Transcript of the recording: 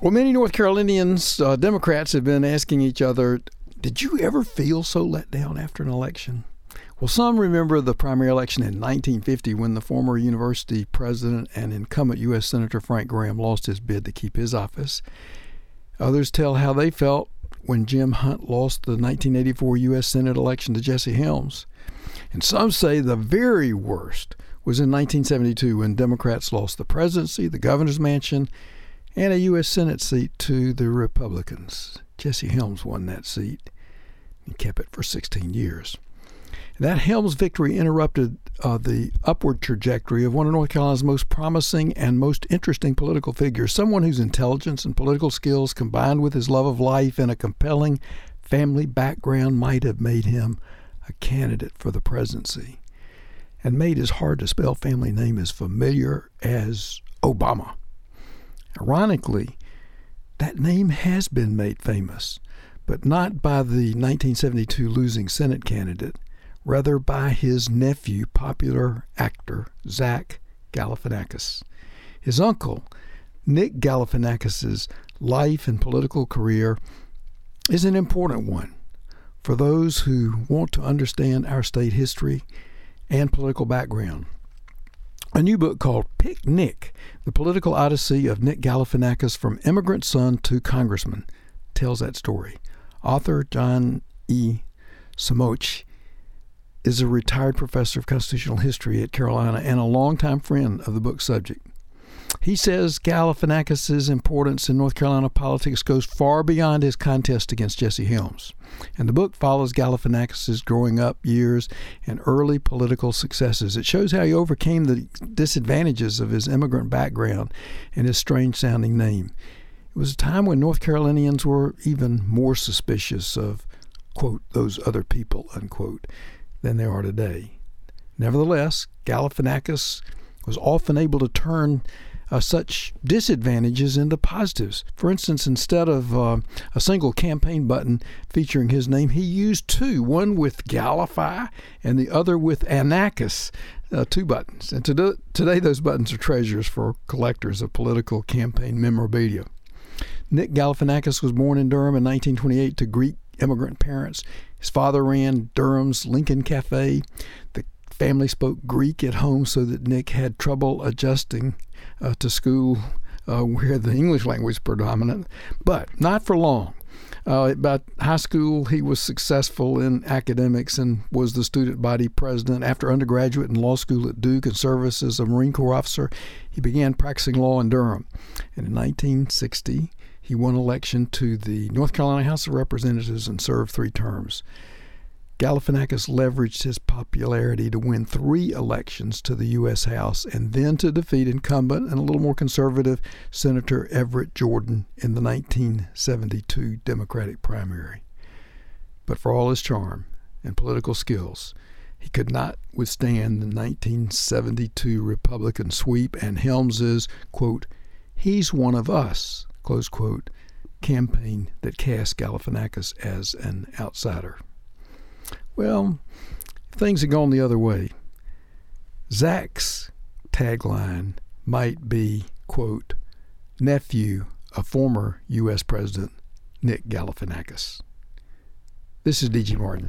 Well, many North Carolinians, uh, Democrats, have been asking each other, did you ever feel so let down after an election? Well, some remember the primary election in 1950 when the former university president and incumbent U.S. Senator Frank Graham lost his bid to keep his office. Others tell how they felt when Jim Hunt lost the 1984 U.S. Senate election to Jesse Helms. And some say the very worst was in 1972 when Democrats lost the presidency, the governor's mansion, and a U.S. Senate seat to the Republicans. Jesse Helms won that seat and kept it for 16 years. That Helms victory interrupted uh, the upward trajectory of one of North Carolina's most promising and most interesting political figures, someone whose intelligence and political skills combined with his love of life and a compelling family background might have made him a candidate for the presidency and made his hard to spell family name as familiar as Obama. Ironically, that name has been made famous, but not by the 1972 losing Senate candidate, rather by his nephew, popular actor Zach Galifianakis. His uncle, Nick Galifianakis's life and political career is an important one for those who want to understand our state history and political background a new book called Pick Nick The Political Odyssey of Nick Galifianakis from Immigrant Son to Congressman tells that story. Author John E. Semonche is a retired professor of constitutional history at Carolina and a longtime friend of the book's subject. He says Galifianakis' importance in North Carolina politics goes far beyond his contest against Jesse Helms. And the book follows Galifianakis' growing up years and early political successes. It shows how he overcame the disadvantages of his immigrant background and his strange sounding name. It was a time when North Carolinians were even more suspicious of, quote, those other people, unquote, than they are today. Nevertheless, Galifianakis was often able to turn uh, such disadvantages into positives. For instance, instead of uh, a single campaign button featuring his name, he used two one with Galify and the other with Anakis. Uh, two buttons. And to today, those buttons are treasures for collectors of political campaign memorabilia. Nick Galifianakis was born in Durham in 1928 to Greek immigrant parents. His father ran Durham's Lincoln Cafe. The family spoke Greek at home so that Nick had trouble adjusting uh, to school uh, where the English language predominant, but not for long. Uh, about high school, he was successful in academics and was the student body president. After undergraduate and law school at Duke and service as a Marine Corps officer, he began practicing law in Durham. And in 1960, he won election to the North Carolina House of Representatives and served three terms. Galifianakis leveraged his popularity to win three elections to the U.S. House and then to defeat incumbent and a little more conservative Senator Everett Jordan in the 1972 Democratic primary. But for all his charm and political skills, he could not withstand the 1972 Republican sweep and Helms's, quote, he's one of us, close quote, campaign that cast Galifianakis as an outsider. Well, things had gone the other way. Zach's tagline might be, quote, nephew of former U.S. President Nick Galifianakis. This is D.G. Martin.